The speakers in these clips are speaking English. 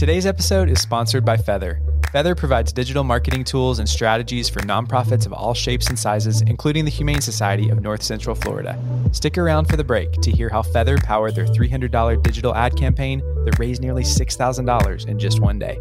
Today's episode is sponsored by Feather. Feather provides digital marketing tools and strategies for nonprofits of all shapes and sizes, including the Humane Society of North Central Florida. Stick around for the break to hear how Feather powered their $300 digital ad campaign that raised nearly $6,000 in just one day.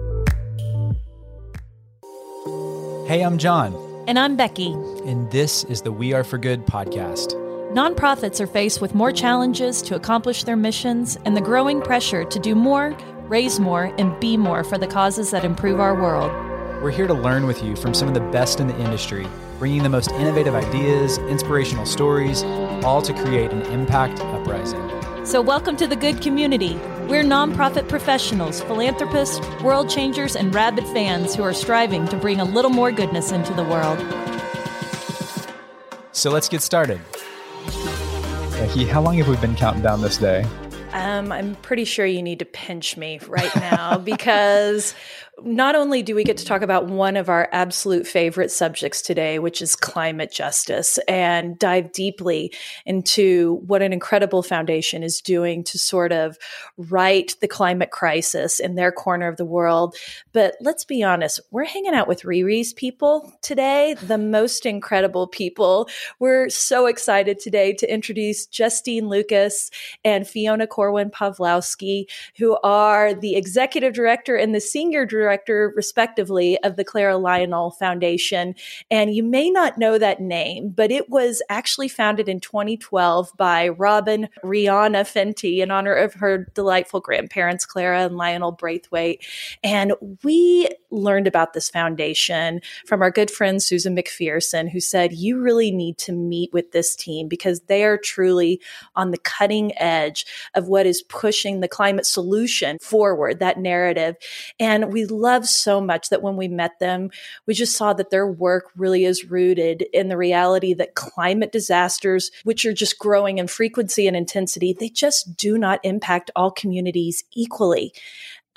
Hey, I'm John. And I'm Becky. And this is the We Are for Good podcast. Nonprofits are faced with more challenges to accomplish their missions and the growing pressure to do more raise more, and be more for the causes that improve our world. We're here to learn with you from some of the best in the industry, bringing the most innovative ideas, inspirational stories, all to create an impact uprising. So, welcome to the good community. We're nonprofit professionals, philanthropists, world changers, and rabid fans who are striving to bring a little more goodness into the world. So, let's get started. Becky, how long have we been counting down this day? Um, I'm pretty sure you need to pinch me right now because not only do we get to talk about one of our absolute favorite subjects today, which is climate justice, and dive deeply into what an incredible foundation is doing to sort of right the climate crisis in their corner of the world. But let's be honest, we're hanging out with Riri's people today, the most incredible people. We're so excited today to introduce Justine Lucas and Fiona Corwin Pawlowski, who are the executive director and the senior director director, respectively, of the Clara Lionel Foundation. And you may not know that name, but it was actually founded in 2012 by Robyn Rihanna Fenty in honor of her delightful grandparents, Clara and Lionel Braithwaite. And we learned about this foundation from our good friend Susan McPherson, who said, You really need to meet with this team because they are truly on the cutting edge of what is pushing the climate solution forward, that narrative. And we love so much that when we met them, we just saw that their work really is rooted in the reality that climate disasters, which are just growing in frequency and intensity, they just do not impact all communities equally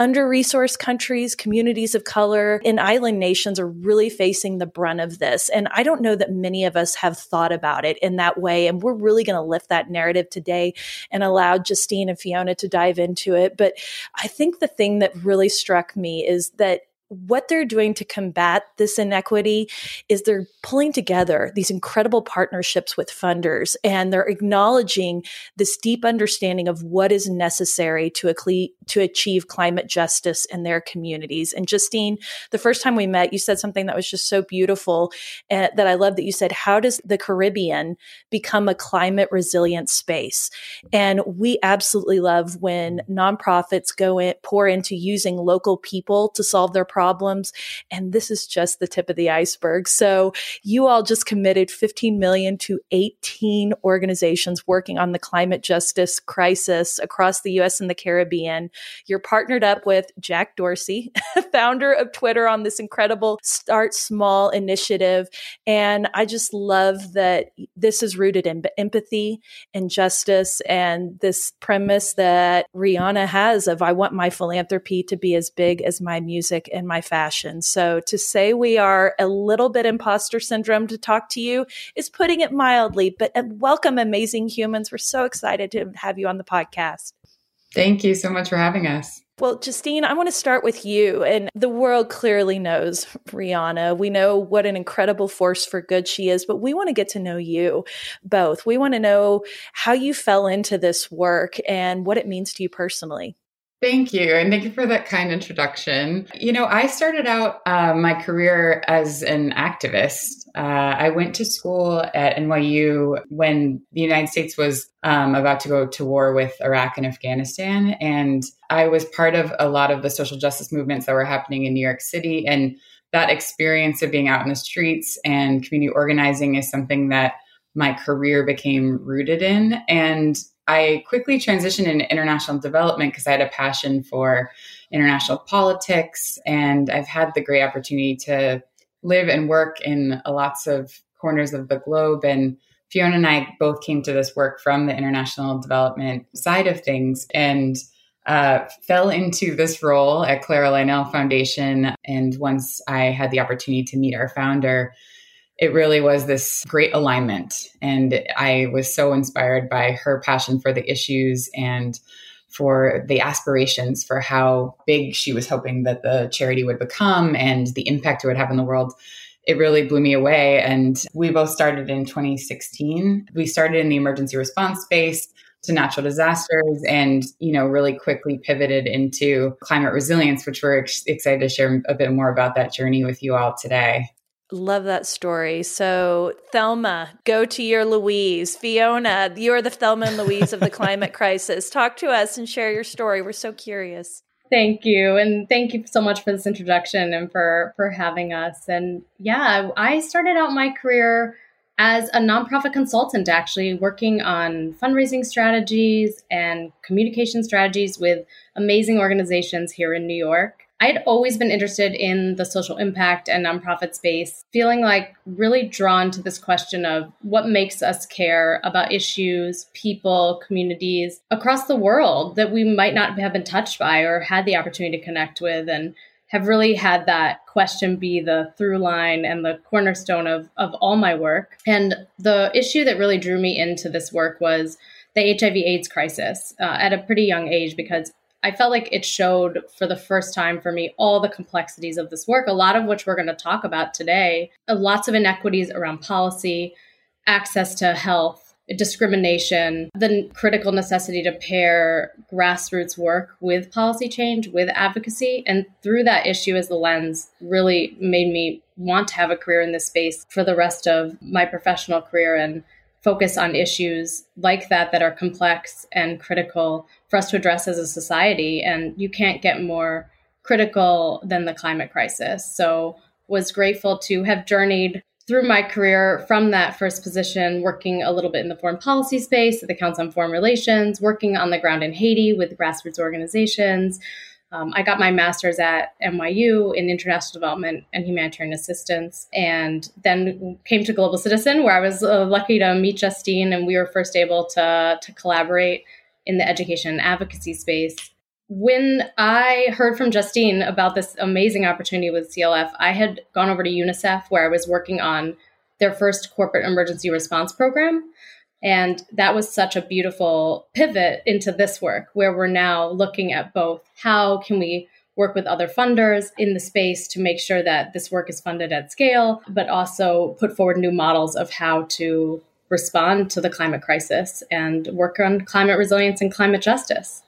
under resourced countries, communities of color, and island nations are really facing the brunt of this. And I don't know that many of us have thought about it in that way. And we're really going to lift that narrative today and allow Justine and Fiona to dive into it. But I think the thing that really struck me is that what they're doing to combat this inequity is they're pulling together these incredible partnerships with funders and they're acknowledging this deep understanding of what is necessary to, to achieve climate justice in their communities. And Justine, the first time we met, you said something that was just so beautiful uh, that I love that you said, How does the Caribbean become a climate resilient space? And we absolutely love when nonprofits go in, pour into using local people to solve their problems problems. And this is just the tip of the iceberg. So you all just committed 15 million to 18 organizations working on the climate justice crisis across the US and the Caribbean. You're partnered up with Jack Dorsey, founder of Twitter on this incredible Start Small initiative. And I just love that this is rooted in empathy and justice and this premise that Rihanna has of I want my philanthropy to be as big as my music and my fashion. So to say we are a little bit imposter syndrome to talk to you is putting it mildly, but uh, welcome, amazing humans. We're so excited to have you on the podcast. Thank you so much for having us. Well, Justine, I want to start with you. And the world clearly knows Rihanna. We know what an incredible force for good she is, but we want to get to know you both. We want to know how you fell into this work and what it means to you personally. Thank you. And thank you for that kind introduction. You know, I started out uh, my career as an activist. Uh, I went to school at NYU when the United States was um, about to go to war with Iraq and Afghanistan. And I was part of a lot of the social justice movements that were happening in New York City. And that experience of being out in the streets and community organizing is something that my career became rooted in. And I quickly transitioned into international development because I had a passion for international politics. And I've had the great opportunity to live and work in lots of corners of the globe. And Fiona and I both came to this work from the international development side of things and uh, fell into this role at Clara Lionel Foundation. And once I had the opportunity to meet our founder, it really was this great alignment. And I was so inspired by her passion for the issues and for the aspirations for how big she was hoping that the charity would become and the impact it would have in the world it really blew me away. And we both started in 2016. We started in the emergency response space to natural disasters and you know really quickly pivoted into climate resilience which we're ex- excited to share a bit more about that journey with you all today Love that story. So, Thelma, go to your Louise. Fiona, you're the Thelma and Louise of the climate crisis. Talk to us and share your story. We're so curious. Thank you. And thank you so much for this introduction and for for having us. And yeah, I started out my career as a nonprofit consultant actually working on fundraising strategies and communication strategies with amazing organizations here in New York. I had always been interested in the social impact and nonprofit space, feeling like really drawn to this question of what makes us care about issues, people, communities across the world that we might not have been touched by or had the opportunity to connect with. And have really had that question be the through line and the cornerstone of, of all my work. And the issue that really drew me into this work was the HIV AIDS crisis uh, at a pretty young age because I felt like it showed for the first time for me all the complexities of this work, a lot of which we're going to talk about today. Uh, lots of inequities around policy, access to health, discrimination, the critical necessity to pair grassroots work with policy change, with advocacy. And through that issue as the lens, really made me want to have a career in this space for the rest of my professional career and focus on issues like that that are complex and critical for us to address as a society. And you can't get more critical than the climate crisis. So was grateful to have journeyed through my career from that first position working a little bit in the foreign policy space at the council on foreign relations working on the ground in haiti with grassroots organizations um, I got my master's at NYU in international development and humanitarian assistance, and then came to Global Citizen, where I was uh, lucky to meet Justine, and we were first able to to collaborate in the education and advocacy space. When I heard from Justine about this amazing opportunity with CLF, I had gone over to UNICEF, where I was working on their first corporate emergency response program. And that was such a beautiful pivot into this work where we're now looking at both how can we work with other funders in the space to make sure that this work is funded at scale, but also put forward new models of how to respond to the climate crisis and work on climate resilience and climate justice.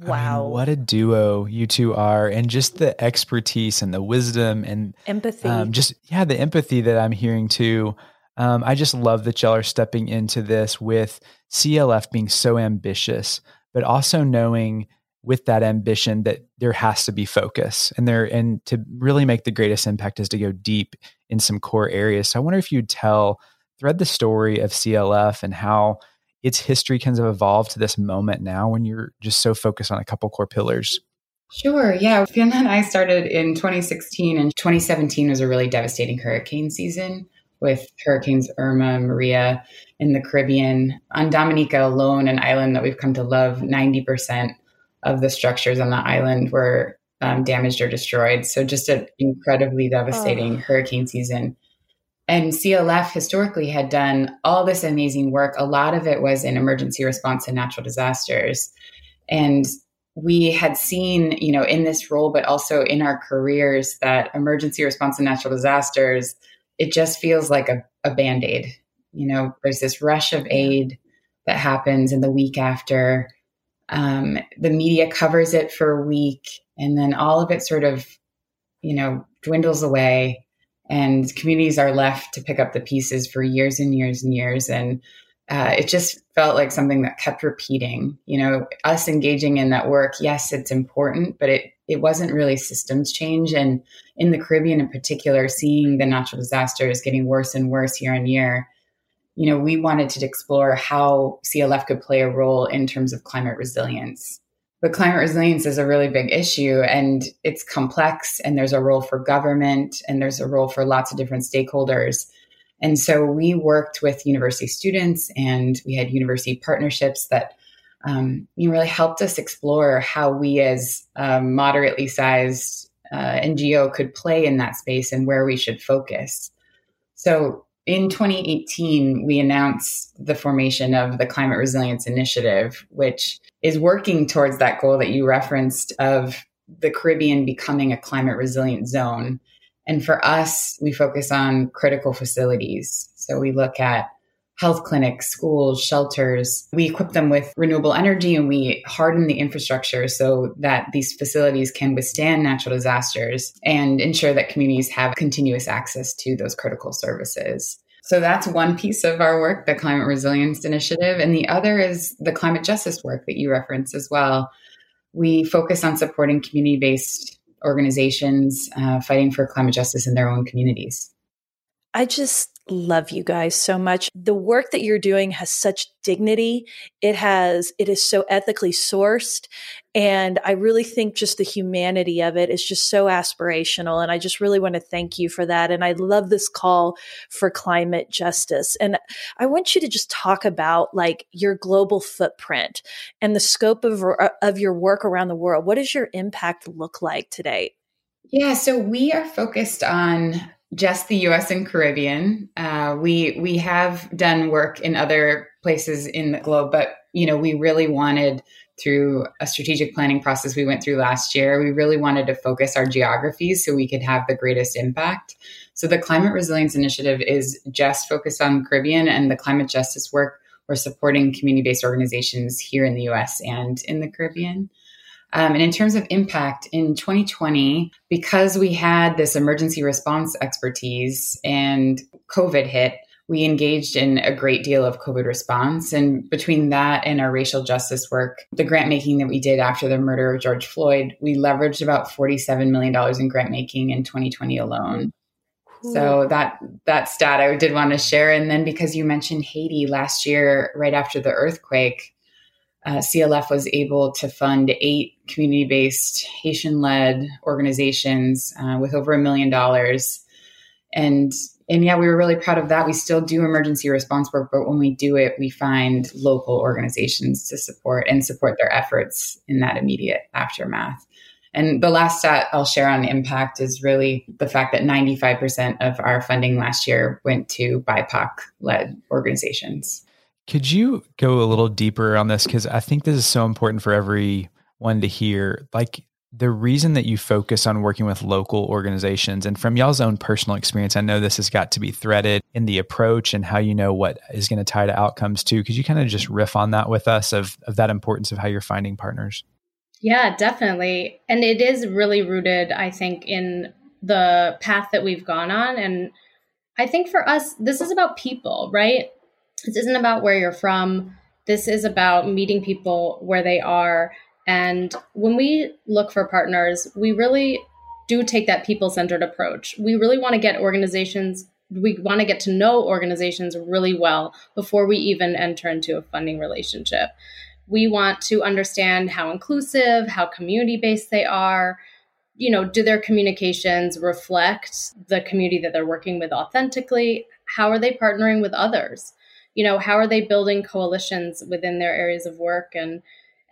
Wow. I mean, what a duo you two are. And just the expertise and the wisdom and empathy. Um, just, yeah, the empathy that I'm hearing too um, I just love that y'all are stepping into this with CLF being so ambitious, but also knowing with that ambition that there has to be focus and there and to really make the greatest impact is to go deep in some core areas. So I wonder if you'd tell thread the story of CLF and how its history kind of evolved to this moment now when you're just so focused on a couple core pillars. Sure. Yeah. Fiona and I started in 2016, and 2017 was a really devastating hurricane season with Hurricanes Irma, and Maria in the Caribbean. On Dominica alone, an island that we've come to love, 90% of the structures on the island were um, damaged or destroyed. So just an incredibly devastating oh. hurricane season. And CLF historically had done all this amazing work. A lot of it was in emergency response to natural disasters. And we had seen, you know, in this role, but also in our careers, that emergency response to natural disasters it just feels like a, a band aid. You know, there's this rush of aid that happens in the week after. Um, the media covers it for a week, and then all of it sort of, you know, dwindles away, and communities are left to pick up the pieces for years and years and years. And uh, it just felt like something that kept repeating. You know, us engaging in that work, yes, it's important, but it it wasn't really systems change. And in the Caribbean in particular, seeing the natural disasters getting worse and worse year on year, you know, we wanted to explore how CLF could play a role in terms of climate resilience. But climate resilience is a really big issue and it's complex, and there's a role for government and there's a role for lots of different stakeholders. And so we worked with university students and we had university partnerships that um, you really helped us explore how we as um, moderately sized uh, NGO could play in that space and where we should focus. So in 2018, we announced the formation of the Climate Resilience Initiative, which is working towards that goal that you referenced of the Caribbean becoming a climate resilient zone. And for us, we focus on critical facilities. So we look at health clinics, schools, shelters. We equip them with renewable energy and we harden the infrastructure so that these facilities can withstand natural disasters and ensure that communities have continuous access to those critical services. So that's one piece of our work, the Climate Resilience Initiative. And the other is the climate justice work that you referenced as well. We focus on supporting community based organizations uh, fighting for climate justice in their own communities. I just love you guys so much. The work that you're doing has such dignity. It has, it is so ethically sourced. And I really think just the humanity of it is just so aspirational. And I just really want to thank you for that. And I love this call for climate justice. And I want you to just talk about like your global footprint and the scope of, of your work around the world. What does your impact look like today? Yeah, so we are focused on just the U.S. and Caribbean. Uh, we we have done work in other places in the globe, but you know we really wanted through a strategic planning process we went through last year. We really wanted to focus our geographies so we could have the greatest impact. So the Climate Resilience Initiative is just focused on Caribbean, and the climate justice work we're supporting community based organizations here in the U.S. and in the Caribbean. Um, and in terms of impact in 2020, because we had this emergency response expertise and COVID hit, we engaged in a great deal of COVID response. And between that and our racial justice work, the grant making that we did after the murder of George Floyd, we leveraged about $47 million in grant making in 2020 alone. So that that stat I did want to share, and then because you mentioned Haiti last year, right after the earthquake, uh, CLF was able to fund eight community based Haitian led organizations uh, with over a million dollars. And and yeah, we were really proud of that. We still do emergency response work, but when we do it, we find local organizations to support and support their efforts in that immediate aftermath. And the last stat I'll share on impact is really the fact that 95% of our funding last year went to BIPOC led organizations. Could you go a little deeper on this? Because I think this is so important for everyone to hear. Like the reason that you focus on working with local organizations, and from y'all's own personal experience, I know this has got to be threaded in the approach and how you know what is going to tie to outcomes too. Could you kind of just riff on that with us of, of that importance of how you're finding partners? Yeah, definitely. And it is really rooted, I think, in the path that we've gone on. And I think for us, this is about people, right? This isn't about where you're from. This is about meeting people where they are. And when we look for partners, we really do take that people centered approach. We really want to get organizations, we want to get to know organizations really well before we even enter into a funding relationship. We want to understand how inclusive, how community based they are. You know, do their communications reflect the community that they're working with authentically? How are they partnering with others? You know how are they building coalitions within their areas of work and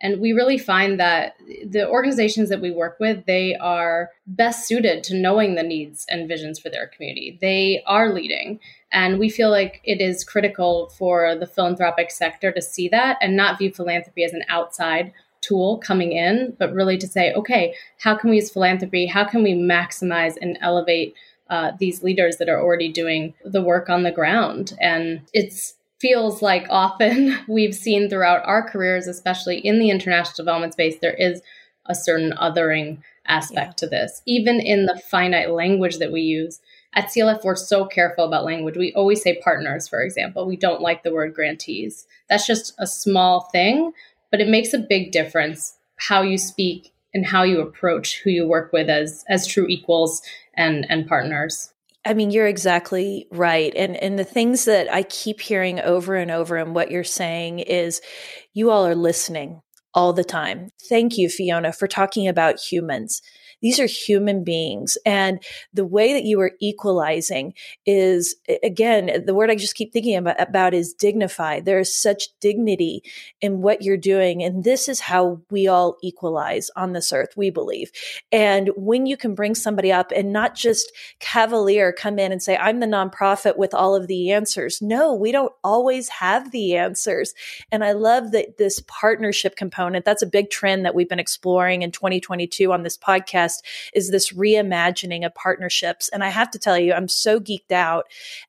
and we really find that the organizations that we work with they are best suited to knowing the needs and visions for their community they are leading and we feel like it is critical for the philanthropic sector to see that and not view philanthropy as an outside tool coming in, but really to say, okay, how can we use philanthropy? How can we maximize and elevate uh, these leaders that are already doing the work on the ground? And it's feels like often we've seen throughout our careers, especially in the international development space, there is a certain othering aspect yeah. to this. Even in the finite language that we use, at CLF, we're so careful about language. We always say partners, for example. We don't like the word grantees. That's just a small thing, but it makes a big difference how you speak and how you approach who you work with as as true equals and and partners. I mean, you're exactly right. And and the things that I keep hearing over and over and what you're saying is you all are listening all the time. Thank you, Fiona, for talking about humans. These are human beings. And the way that you are equalizing is, again, the word I just keep thinking about, about is dignified. There is such dignity in what you're doing. And this is how we all equalize on this earth, we believe. And when you can bring somebody up and not just cavalier come in and say, I'm the nonprofit with all of the answers. No, we don't always have the answers. And I love that this partnership component component. That's a big trend that we've been exploring in 2022 on this podcast is this reimagining of partnerships. And I have to tell you, I'm so geeked out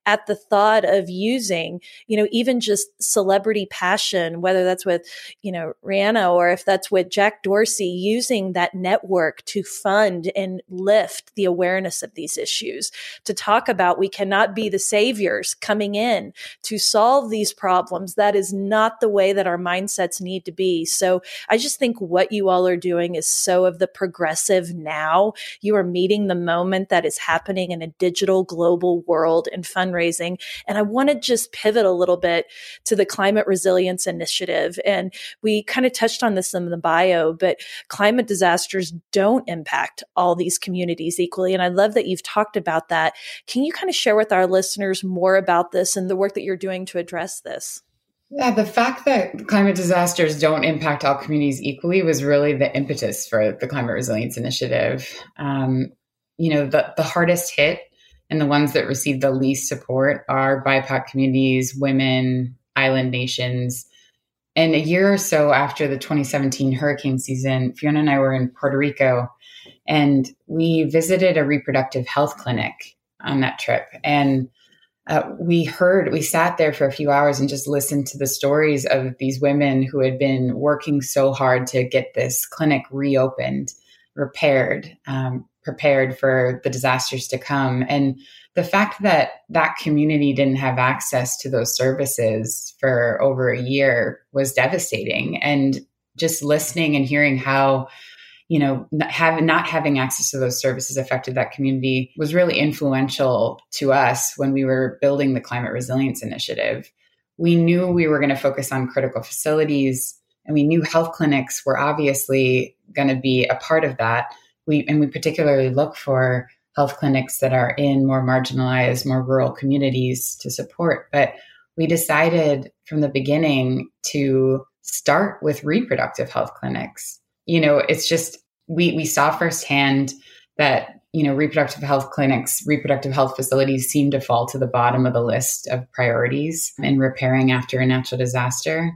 at the thought of using, you know, even just celebrity passion, whether that's with, you know, Rihanna or if that's with Jack Dorsey, using that network to fund and lift the awareness of these issues, to talk about we cannot be the saviors coming in to solve these problems. That is not the way that our mindsets need to be. So I just think what you all are doing is so of the progressive now. You are meeting the moment that is happening in a digital global world in fundraising. And I want to just pivot a little bit to the climate resilience initiative. And we kind of touched on this in the bio, but climate disasters don't impact all these communities equally. And I love that you've talked about that. Can you kind of share with our listeners more about this and the work that you're doing to address this? Yeah, the fact that climate disasters don't impact all communities equally was really the impetus for the Climate Resilience Initiative. Um, you know, the, the hardest hit and the ones that receive the least support are BIPOC communities, women, island nations. And a year or so after the 2017 hurricane season, Fiona and I were in Puerto Rico and we visited a reproductive health clinic on that trip. And uh, we heard, we sat there for a few hours and just listened to the stories of these women who had been working so hard to get this clinic reopened, repaired, um, prepared for the disasters to come. And the fact that that community didn't have access to those services for over a year was devastating. And just listening and hearing how you know, having not having access to those services affected that community was really influential to us when we were building the climate resilience initiative. We knew we were going to focus on critical facilities, and we knew health clinics were obviously going to be a part of that. We and we particularly look for health clinics that are in more marginalized, more rural communities to support. But we decided from the beginning to start with reproductive health clinics you know, it's just we we saw firsthand that you know reproductive health clinics, reproductive health facilities seem to fall to the bottom of the list of priorities in repairing after a natural disaster.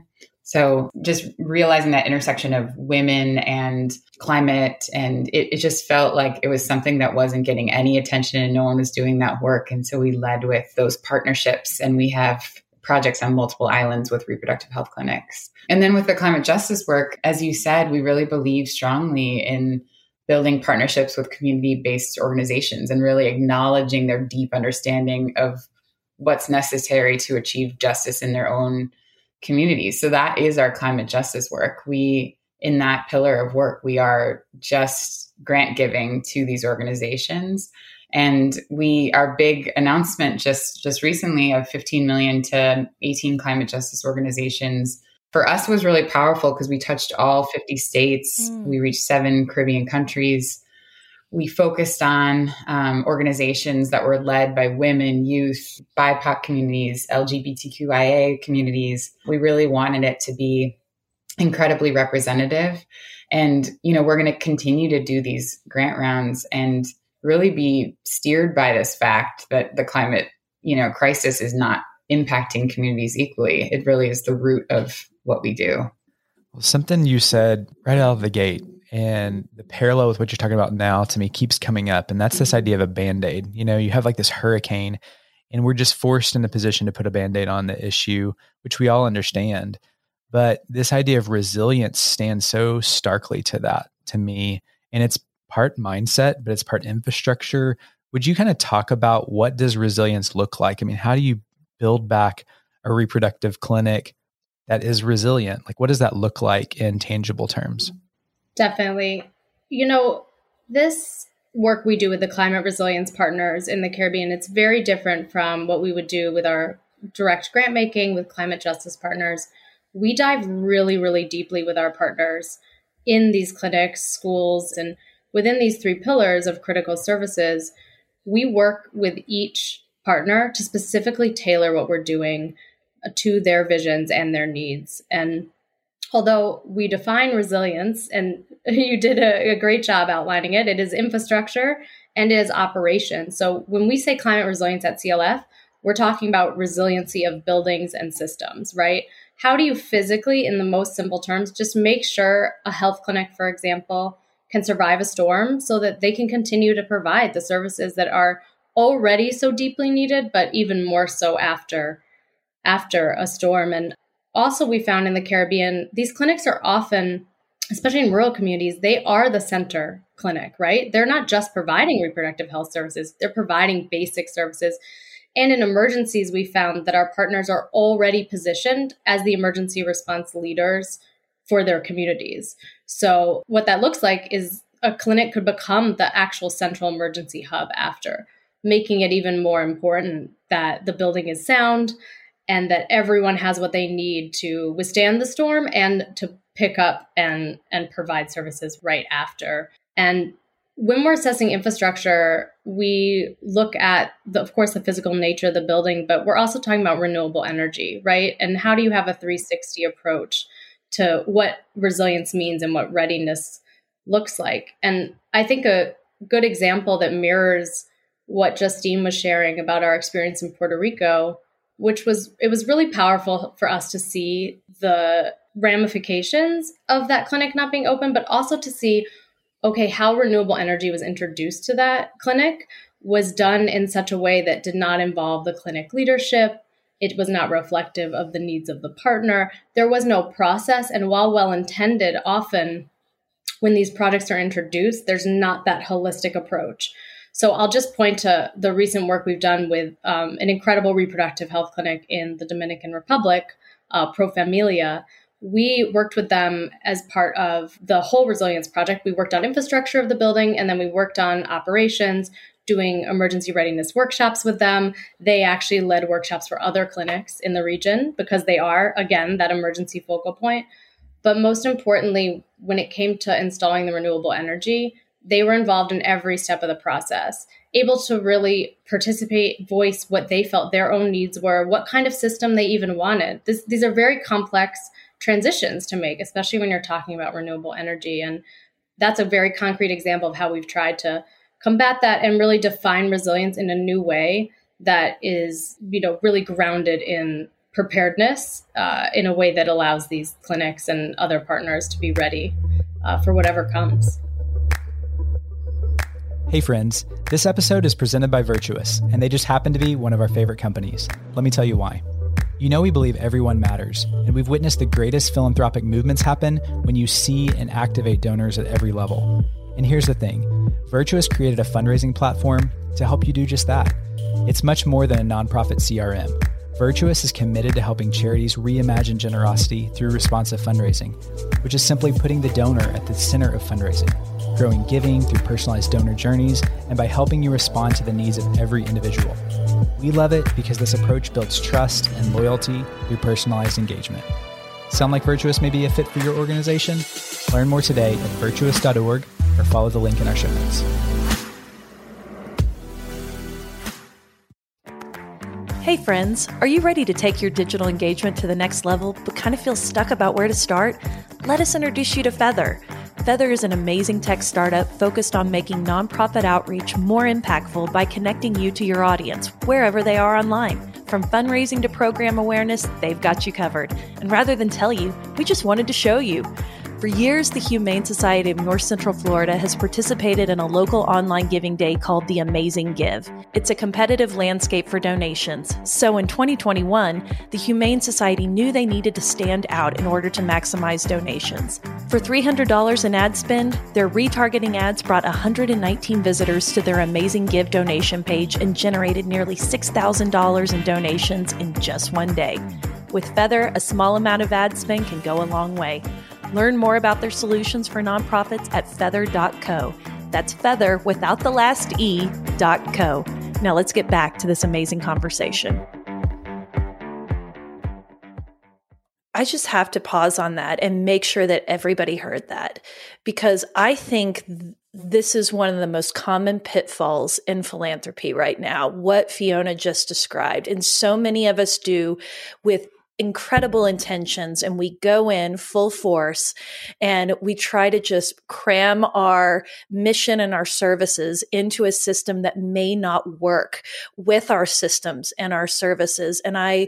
So just realizing that intersection of women and climate, and it, it, just felt like it was something that wasn't getting any attention and no one was doing that work. And so we led with those partnerships and we have projects on multiple islands with reproductive health clinics. And then with the climate justice work, as you said, we really believe strongly in building partnerships with community based organizations and really acknowledging their deep understanding of what's necessary to achieve justice in their own communities. So that is our climate justice work. We, in that pillar of work, we are just grant giving to these organizations and we our big announcement just just recently of 15 million to 18 climate justice organizations for us was really powerful because we touched all 50 states. Mm. we reached seven caribbean countries. We focused on um, organizations that were led by women youth bipoc communities lgbtqia communities. We really wanted it to be incredibly representative. And you know we're going to continue to do these grant rounds and really be steered by this fact that the climate, you know, crisis is not impacting communities equally. It really is the root of what we do. Well, something you said right out of the gate and the parallel with what you're talking about now to me keeps coming up and that's this idea of a band-aid you know you have like this hurricane and we're just forced in the position to put a band-aid on the issue which we all understand but this idea of resilience stands so starkly to that to me and it's part mindset, but it's part infrastructure. Would you kind of talk about what does resilience look like? I mean, how do you build back a reproductive clinic that is resilient? Like, what does that look like in tangible terms? Definitely. You know, this work we do with the climate resilience partners in the Caribbean, it's very different from what we would do with our direct grant making with climate justice partners. We dive really, really deeply with our partners in these clinics, schools, and within these three pillars of critical services, we work with each partner to specifically tailor what we're doing to their visions and their needs. And although we define resilience, and you did a, a great job outlining it, it is infrastructure and it is operation. So when we say climate resilience at CLF, we're talking about resiliency of buildings and systems, right? how do you physically, in the most simple terms, just make sure a health clinic, for example, can survive a storm so that they can continue to provide the services that are already so deeply needed, but even more so after after a storm. And also we found in the Caribbean, these clinics are often, especially in rural communities, they are the center clinic, right? They're not just providing reproductive health services, they're providing basic services. And in emergencies, we found that our partners are already positioned as the emergency response leaders for their communities. So, what that looks like is a clinic could become the actual central emergency hub after, making it even more important that the building is sound and that everyone has what they need to withstand the storm and to pick up and and provide services right after. And when we're assessing infrastructure, we look at, the, of course, the physical nature of the building, but we're also talking about renewable energy, right? And how do you have a 360 approach to what resilience means and what readiness looks like? And I think a good example that mirrors what Justine was sharing about our experience in Puerto Rico, which was, it was really powerful for us to see the ramifications of that clinic not being open, but also to see okay, how renewable energy was introduced to that clinic was done in such a way that did not involve the clinic leadership. It was not reflective of the needs of the partner. There was no process. And while well intended, often when these projects are introduced, there's not that holistic approach. So I'll just point to the recent work we've done with um, an incredible reproductive health clinic in the Dominican Republic, uh, Pro Familia, we worked with them as part of the whole resilience project. We worked on infrastructure of the building and then we worked on operations, doing emergency readiness workshops with them. They actually led workshops for other clinics in the region because they are, again, that emergency focal point. But most importantly, when it came to installing the renewable energy, they were involved in every step of the process, able to really participate, voice what they felt their own needs were, what kind of system they even wanted. This, these are very complex transitions to make, especially when you're talking about renewable energy. And that's a very concrete example of how we've tried to combat that and really define resilience in a new way that is, you know, really grounded in preparedness uh, in a way that allows these clinics and other partners to be ready uh, for whatever comes. Hey, friends. This episode is presented by Virtuous, and they just happen to be one of our favorite companies. Let me tell you why. You know, we believe everyone matters, and we've witnessed the greatest philanthropic movements happen when you see and activate donors at every level. And here's the thing Virtuous created a fundraising platform to help you do just that. It's much more than a nonprofit CRM. Virtuous is committed to helping charities reimagine generosity through responsive fundraising, which is simply putting the donor at the center of fundraising growing giving through personalized donor journeys, and by helping you respond to the needs of every individual. We love it because this approach builds trust and loyalty through personalized engagement. Sound like Virtuous may be a fit for your organization? Learn more today at virtuous.org or follow the link in our show notes. Hey, friends, are you ready to take your digital engagement to the next level but kind of feel stuck about where to start? Let us introduce you to Feather. Feather is an amazing tech startup focused on making nonprofit outreach more impactful by connecting you to your audience wherever they are online. From fundraising to program awareness, they've got you covered. And rather than tell you, we just wanted to show you. For years, the Humane Society of North Central Florida has participated in a local online giving day called The Amazing Give. It's a competitive landscape for donations. So in 2021, the Humane Society knew they needed to stand out in order to maximize donations. For $300 in ad spend, their retargeting ads brought 119 visitors to their Amazing Give donation page and generated nearly $6,000 in donations in just one day. With Feather, a small amount of ad spend can go a long way. Learn more about their solutions for nonprofits at feather.co. That's feather without the last E dot co. Now let's get back to this amazing conversation. I just have to pause on that and make sure that everybody heard that because I think th- this is one of the most common pitfalls in philanthropy right now, what Fiona just described. And so many of us do with incredible intentions and we go in full force and we try to just cram our mission and our services into a system that may not work with our systems and our services. And I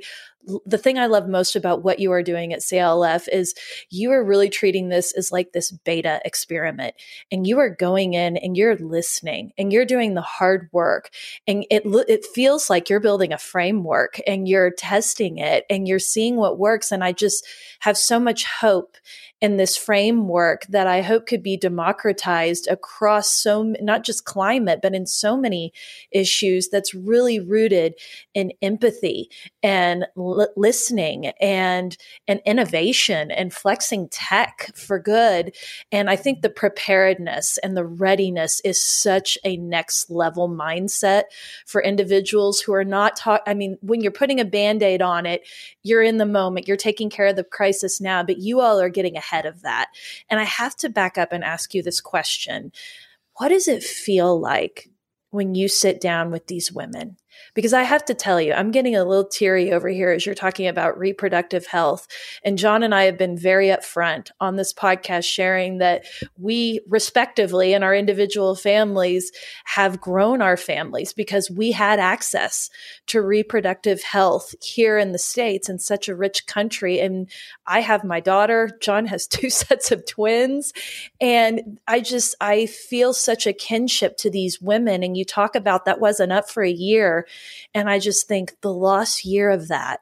the thing I love most about what you are doing at CLF is you are really treating this as like this beta experiment and you are going in and you're listening and you're doing the hard work and it it feels like you're building a framework and you're testing it and you're seeing what works and I just have so much hope in this framework that I hope could be democratized across so not just climate but in so many issues that's really rooted in empathy and l- listening and and innovation and flexing tech for good. And I think the preparedness and the readiness is such a next level mindset for individuals who are not taught I mean when you're putting a band-aid on it you're in the moment you're taking care of the crisis now but you all are getting ahead ahead of that. And I have to back up and ask you this question What does it feel like when you sit down with these women? Because I have to tell you, I'm getting a little teary over here as you're talking about reproductive health. And John and I have been very upfront on this podcast, sharing that we respectively in our individual families have grown our families because we had access to reproductive health here in the States in such a rich country. And I have my daughter, John has two sets of twins. And I just, I feel such a kinship to these women. And you talk about that wasn't up for a year. And I just think the lost year of that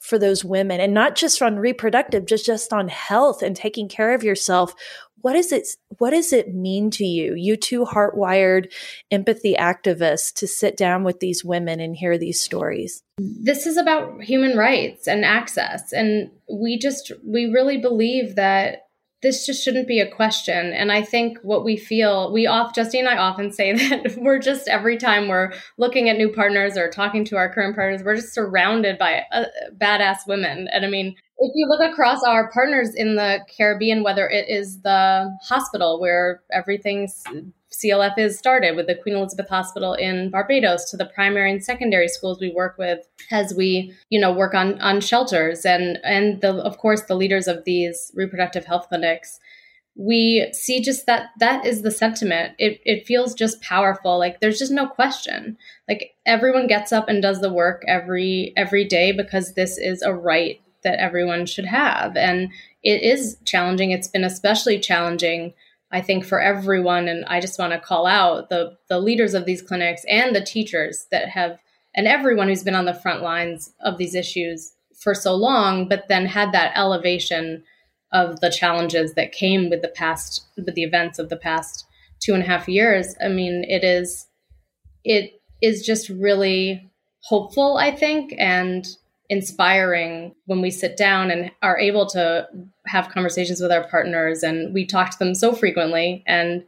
for those women and not just on reproductive, just just on health and taking care of yourself. What is it what does it mean to you, you two heart-wired empathy activists to sit down with these women and hear these stories? This is about human rights and access. And we just we really believe that this just shouldn't be a question. And I think what we feel, we off, Justine and I often say that we're just every time we're looking at new partners or talking to our current partners, we're just surrounded by uh, badass women. And I mean, if you look across our partners in the Caribbean, whether it is the hospital where everything's CLF is started with the Queen Elizabeth Hospital in Barbados to the primary and secondary schools we work with as we, you know, work on on shelters and and the of course the leaders of these reproductive health clinics. We see just that that is the sentiment. It it feels just powerful. Like there's just no question. Like everyone gets up and does the work every every day because this is a right that everyone should have. And it is challenging. It's been especially challenging I think for everyone, and I just want to call out the the leaders of these clinics and the teachers that have, and everyone who's been on the front lines of these issues for so long, but then had that elevation of the challenges that came with the past, with the events of the past two and a half years. I mean, it is, it is just really hopeful, I think, and inspiring when we sit down and are able to have conversations with our partners and we talk to them so frequently. And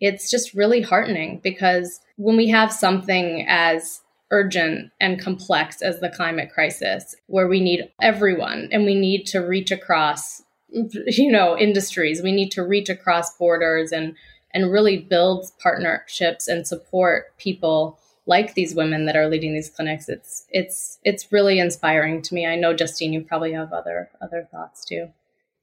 it's just really heartening because when we have something as urgent and complex as the climate crisis where we need everyone and we need to reach across you know industries we need to reach across borders and and really build partnerships and support people like these women that are leading these clinics it's it's it's really inspiring to me. I know justine you probably have other other thoughts too.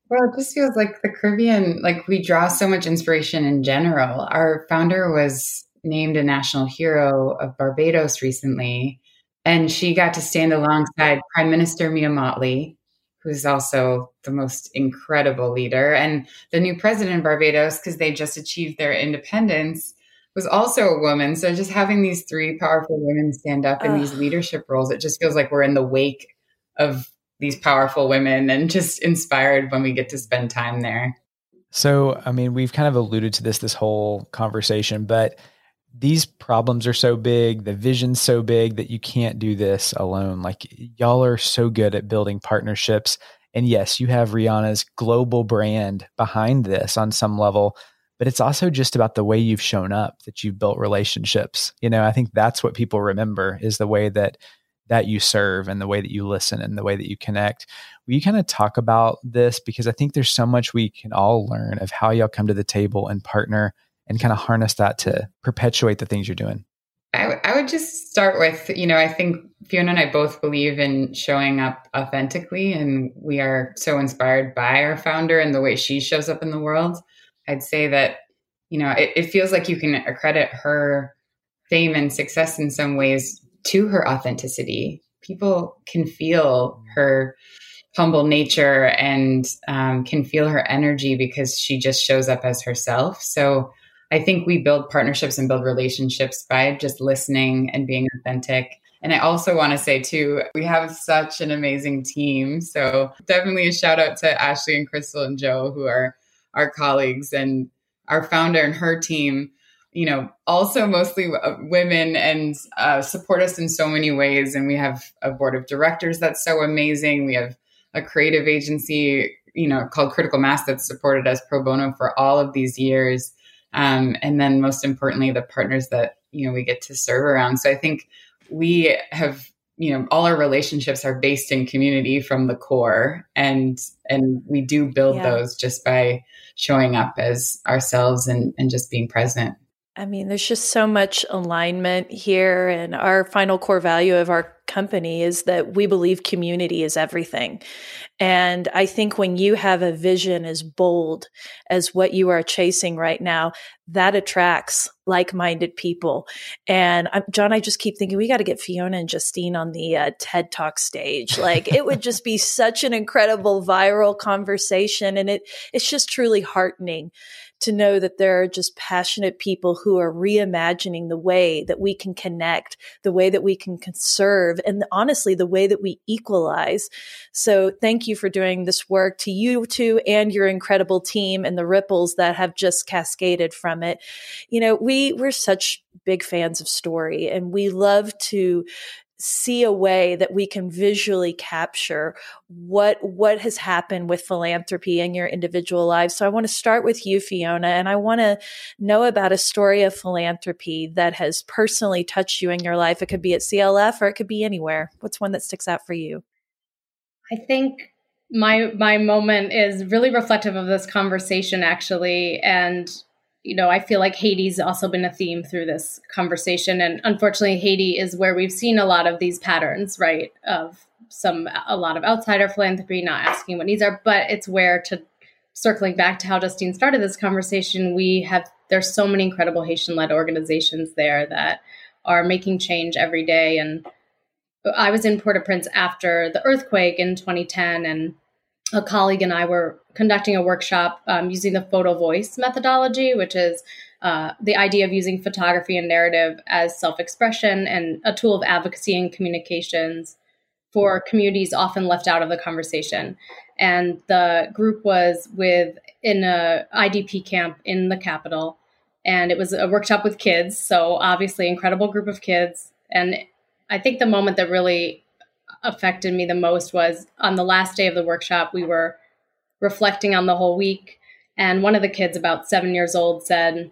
Well it just feels like the caribbean like we draw so much inspiration in general. Our founder was named a national hero of barbados recently and she got to stand alongside prime minister mia mottley who's also the most incredible leader and the new president of barbados because they just achieved their independence was also a woman. So just having these three powerful women stand up in these leadership roles, it just feels like we're in the wake of these powerful women and just inspired when we get to spend time there. So, I mean, we've kind of alluded to this this whole conversation, but these problems are so big, the vision's so big that you can't do this alone. Like y'all are so good at building partnerships. And yes, you have Rihanna's global brand behind this on some level, but it's also just about the way you've shown up that you've built relationships. You know i think that's what people remember is the way that that you serve and the way that you listen and the way that you connect. Will you kind of talk about this? Because i think there's so much we can all learn of how y'all come to the table and partner and kind of harness that to perpetuate the things you're doing. I, would just start with, you know, I think Fiona and I both believe in showing up authentically, and we are so inspired by our founder and the way she shows up in the world. I'd say that, you know, it, it feels like you can accredit her fame and success in some ways to her authenticity. people can feel her humble nature and um, can feel her energy because she just shows up as herself. So I think we build partnerships and build relationships by just listening and being authentic. And I also want to say, too, we have such an amazing team. So definitely a shout out to Ashley and Crystal and Joe, who are our colleagues, and our founder and her team you know, also mostly uh, women and uh, support us in so many ways. And we have a board of directors that's so amazing. We have a creative agency, you know, called Critical Mass that's supported us pro bono for all of these years. Um, and then most importantly, the partners that, you know, we get to serve around. So I think we have, you know, all our relationships are based in community from the core and, and we do build yeah. those just by showing up as ourselves and, and just being present. I mean, there's just so much alignment here. And our final core value of our company is that we believe community is everything. And I think when you have a vision as bold as what you are chasing right now, that attracts like minded people. And I'm, John, I just keep thinking we got to get Fiona and Justine on the uh, TED Talk stage. Like it would just be such an incredible viral conversation. And it, it's just truly heartening to know that there are just passionate people who are reimagining the way that we can connect, the way that we can conserve, and honestly, the way that we equalize. So thank you for doing this work to you two and your incredible team and the ripples that have just cascaded from it. You know, we, we're such big fans of story and we love to see a way that we can visually capture what what has happened with philanthropy in your individual lives. So I want to start with you Fiona and I want to know about a story of philanthropy that has personally touched you in your life. It could be at CLF or it could be anywhere. What's one that sticks out for you? I think my my moment is really reflective of this conversation actually and you know, I feel like Haiti's also been a theme through this conversation. And unfortunately, Haiti is where we've seen a lot of these patterns, right? Of some, a lot of outsider philanthropy, not asking what needs are, but it's where to circling back to how Justine started this conversation, we have, there's so many incredible Haitian led organizations there that are making change every day. And I was in Port au Prince after the earthquake in 2010 and a colleague and I were conducting a workshop um, using the photo voice methodology, which is uh, the idea of using photography and narrative as self expression and a tool of advocacy and communications for communities often left out of the conversation. And the group was with in a IDP camp in the capital, and it was a workshop with kids. So obviously, incredible group of kids. And I think the moment that really affected me the most was on the last day of the workshop, we were reflecting on the whole week. And one of the kids, about seven years old, said,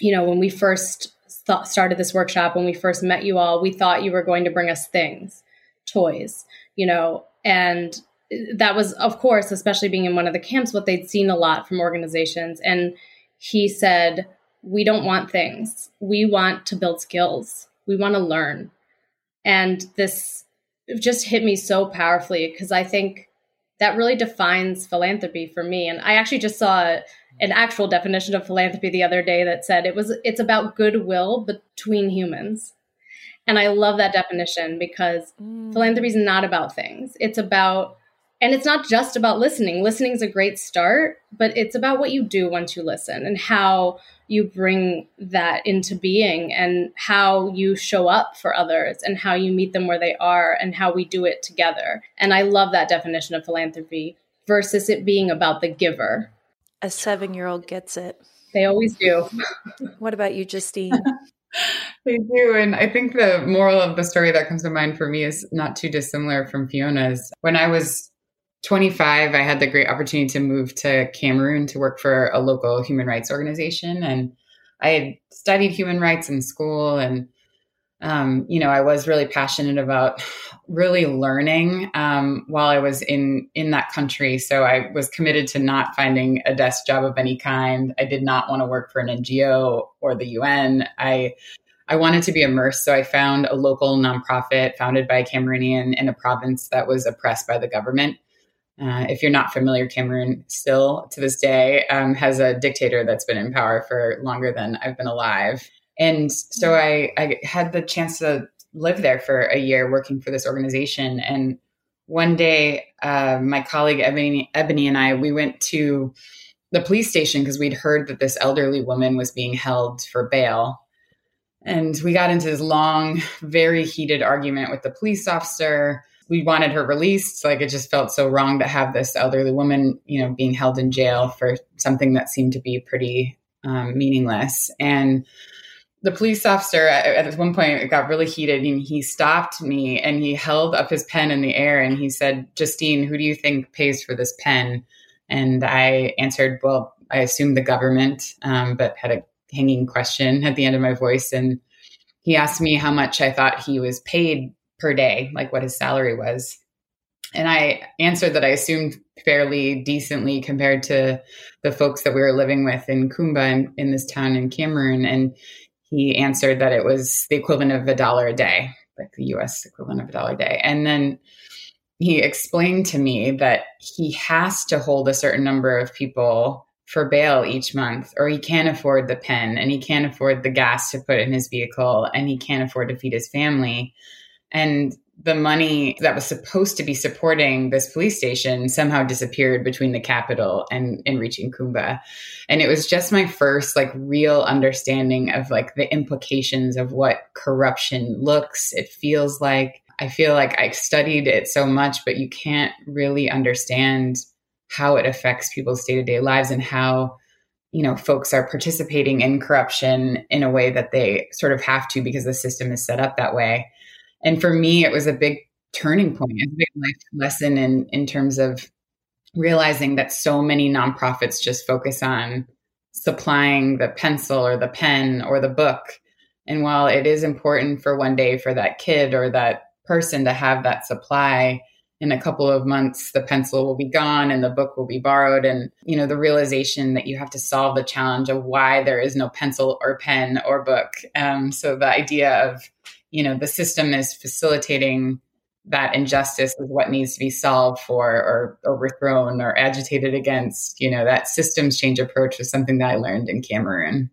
You know, when we first th- started this workshop, when we first met you all, we thought you were going to bring us things, toys, you know, and that was, of course, especially being in one of the camps, what they'd seen a lot from organizations. And he said, We don't want things. We want to build skills. We want to learn. And this just hit me so powerfully because I think that really defines philanthropy for me. And I actually just saw an actual definition of philanthropy the other day that said it was it's about goodwill between humans. And I love that definition because mm. philanthropy is not about things. It's about and it's not just about listening. Listening is a great start, but it's about what you do once you listen and how you bring that into being and how you show up for others and how you meet them where they are and how we do it together. And I love that definition of philanthropy versus it being about the giver. A seven year old gets it. They always do. what about you, Justine? they do. And I think the moral of the story that comes to mind for me is not too dissimilar from Fiona's. When I was 25, I had the great opportunity to move to Cameroon to work for a local human rights organization. And I had studied human rights in school. And, um, you know, I was really passionate about really learning um, while I was in, in that country. So I was committed to not finding a desk job of any kind. I did not want to work for an NGO or the UN. I I wanted to be immersed, so I found a local nonprofit founded by a Cameroonian in a province that was oppressed by the government. Uh, if you're not familiar, Cameroon still to this day um, has a dictator that's been in power for longer than I've been alive. And so I, I had the chance to live there for a year working for this organization. And one day, uh, my colleague Ebony, Ebony and I, we went to the police station because we'd heard that this elderly woman was being held for bail. And we got into this long, very heated argument with the police officer. We wanted her released. Like it just felt so wrong to have this elderly woman, you know, being held in jail for something that seemed to be pretty um, meaningless. And the police officer at, one point it got really heated and he stopped me and he held up his pen in the air and he said, Justine, who do you think pays for this pen? And I answered, well, I assumed the government, um, but had a hanging question at the end of my voice. And he asked me how much I thought he was paid per day, like what his salary was. And I answered that I assumed fairly decently compared to the folks that we were living with in Kumba in, in this town in Cameroon. And he answered that it was the equivalent of a dollar a day, like the US equivalent of a dollar a day. And then he explained to me that he has to hold a certain number of people for bail each month, or he can't afford the pen and he can't afford the gas to put in his vehicle and he can't afford to feed his family. And the money that was supposed to be supporting this police station somehow disappeared between the capital and, and reaching Kumba. And it was just my first like real understanding of like the implications of what corruption looks, it feels like, I feel like I studied it so much, but you can't really understand how it affects people's day to day lives and how, you know, folks are participating in corruption in a way that they sort of have to because the system is set up that way. And for me, it was a big turning point, a big life lesson in, in terms of realizing that so many nonprofits just focus on supplying the pencil or the pen or the book. And while it is important for one day for that kid or that person to have that supply in a couple of months the pencil will be gone and the book will be borrowed and you know the realization that you have to solve the challenge of why there is no pencil or pen or book um, so the idea of you know the system is facilitating that injustice is what needs to be solved for or overthrown or agitated against you know that systems change approach was something that i learned in cameroon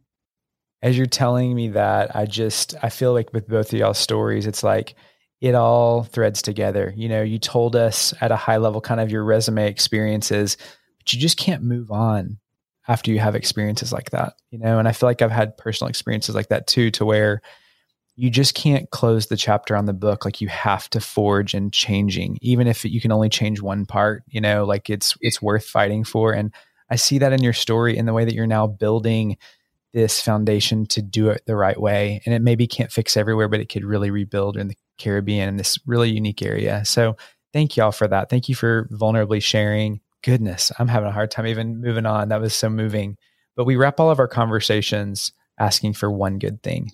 as you're telling me that i just i feel like with both of y'all stories it's like it all threads together. You know, you told us at a high level kind of your resume experiences, but you just can't move on after you have experiences like that, you know? And I feel like I've had personal experiences like that too, to where you just can't close the chapter on the book. Like you have to forge and changing, even if you can only change one part, you know, like it's, it's worth fighting for. And I see that in your story in the way that you're now building this foundation to do it the right way. And it maybe can't fix everywhere, but it could really rebuild in the Caribbean in this really unique area. So thank y'all for that. Thank you for vulnerably sharing. Goodness, I'm having a hard time even moving on. That was so moving. But we wrap all of our conversations asking for one good thing.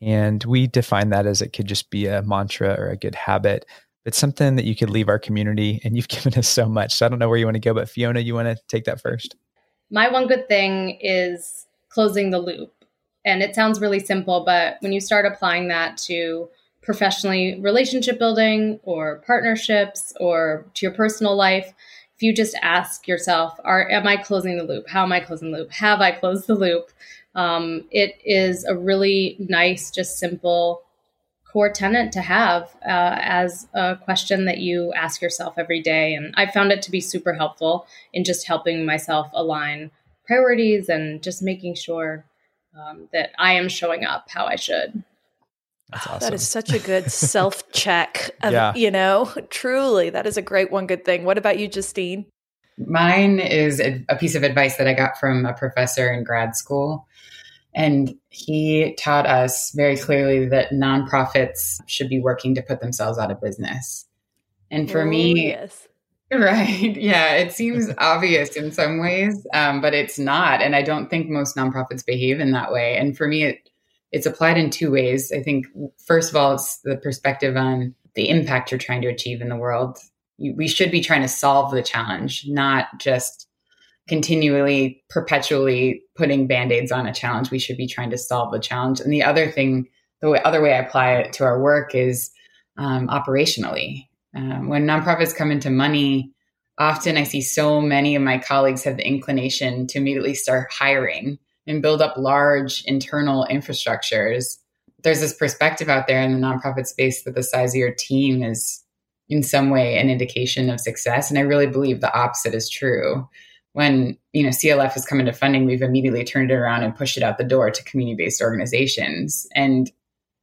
And we define that as it could just be a mantra or a good habit. It's something that you could leave our community and you've given us so much. So I don't know where you want to go, but Fiona, you want to take that first? My one good thing is closing the loop. And it sounds really simple, but when you start applying that to professionally relationship building or partnerships or to your personal life if you just ask yourself are am i closing the loop how am i closing the loop have i closed the loop um, it is a really nice just simple core tenant to have uh, as a question that you ask yourself every day and i found it to be super helpful in just helping myself align priorities and just making sure um, that i am showing up how i should that's awesome. That is such a good self check. yeah. You know, truly, that is a great one good thing. What about you, Justine? Mine is a, a piece of advice that I got from a professor in grad school. And he taught us very clearly that nonprofits should be working to put themselves out of business. And for me, yes. right. Yeah. It seems obvious in some ways, um, but it's not. And I don't think most nonprofits behave in that way. And for me, it it's applied in two ways. I think, first of all, it's the perspective on the impact you're trying to achieve in the world. We should be trying to solve the challenge, not just continually, perpetually putting band aids on a challenge. We should be trying to solve the challenge. And the other thing, the way, other way I apply it to our work is um, operationally. Um, when nonprofits come into money, often I see so many of my colleagues have the inclination to immediately start hiring and build up large internal infrastructures there's this perspective out there in the nonprofit space that the size of your team is in some way an indication of success. And I really believe the opposite is true. When you know CLF has come into funding, we've immediately turned it around and pushed it out the door to community-based organizations, and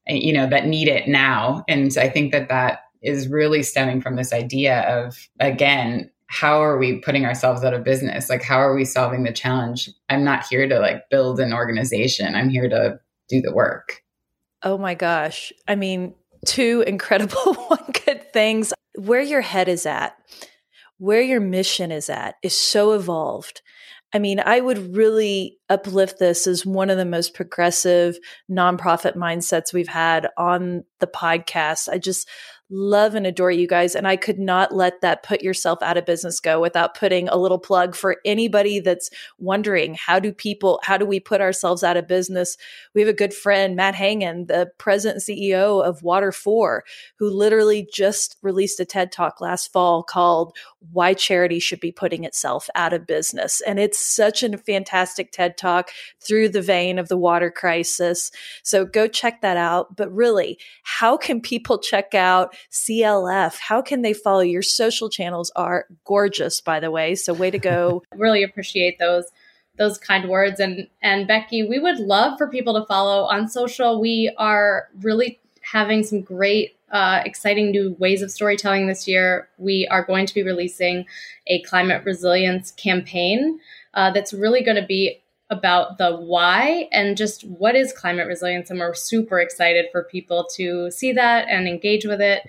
you know that need it now. And I think that that is really stemming from this idea of again how are we putting ourselves out of business like how are we solving the challenge i'm not here to like build an organization i'm here to do the work oh my gosh i mean two incredible one good things where your head is at where your mission is at is so evolved I mean, I would really uplift this as one of the most progressive nonprofit mindsets we've had on the podcast. I just love and adore you guys. And I could not let that put yourself out of business go without putting a little plug for anybody that's wondering how do people, how do we put ourselves out of business? We have a good friend, Matt Hangen, the president and CEO of Water 4, who literally just released a TED talk last fall called Why Charity Should Be Putting Itself Out of Business. And it's such a fantastic TED talk through the vein of the water crisis. So go check that out. But really, how can people check out CLF? How can they follow? Your social channels are gorgeous, by the way. So way to go. really appreciate those those kind words and and Becky, we would love for people to follow on social. We are really having some great uh, exciting new ways of storytelling this year. We are going to be releasing a climate resilience campaign uh, that's really going to be about the why and just what is climate resilience. And we're super excited for people to see that and engage with it.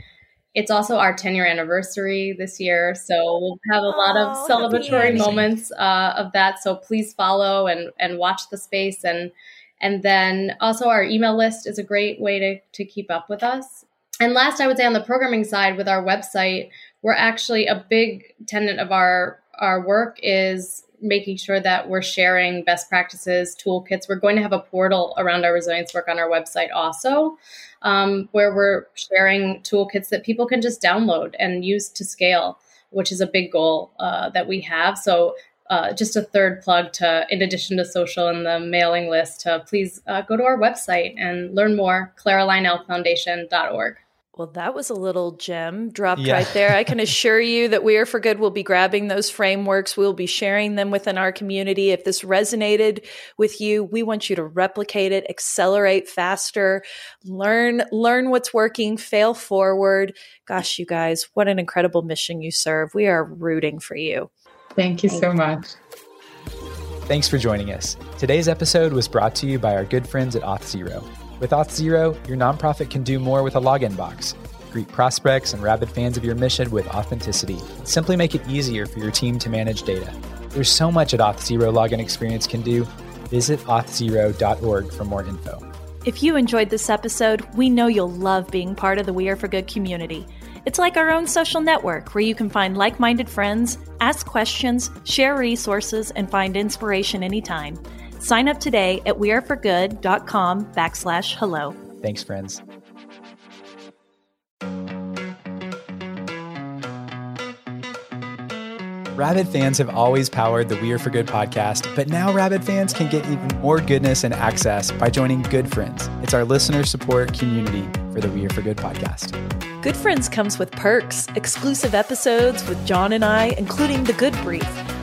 It's also our 10 year anniversary this year. So we'll have a lot of oh, celebratory moments uh, of that. So please follow and, and watch the space. And, and then also our email list is a great way to, to keep up with us. And last, I would say on the programming side with our website, we're actually a big tenant of our, our work is making sure that we're sharing best practices, toolkits. We're going to have a portal around our resilience work on our website also, um, where we're sharing toolkits that people can just download and use to scale, which is a big goal uh, that we have. So, uh, just a third plug to, in addition to social and the mailing list, to please uh, go to our website and learn more, claralionelfoundation.org. Well, that was a little gem dropped yeah. right there. I can assure you that We Are for Good will be grabbing those frameworks. We'll be sharing them within our community. If this resonated with you, we want you to replicate it, accelerate faster, learn, learn what's working, fail forward. Gosh, you guys, what an incredible mission you serve. We are rooting for you. Thank you so much. Thanks for joining us. Today's episode was brought to you by our good friends at Auth0. With Auth0, your nonprofit can do more with a login box. Greet prospects and rabid fans of your mission with authenticity. Simply make it easier for your team to manage data. There's so much at Auth0 login experience can do. Visit auth0.org for more info. If you enjoyed this episode, we know you'll love being part of the We Are for Good community. It's like our own social network where you can find like minded friends, ask questions, share resources, and find inspiration anytime. Sign up today at weareforgood.com backslash hello. Thanks, friends. Rabid fans have always powered the We Are for Good podcast, but now Rabid fans can get even more goodness and access by joining Good Friends. It's our listener support community for the We Are for Good podcast. Good Friends comes with perks, exclusive episodes with John and I, including the Good Brief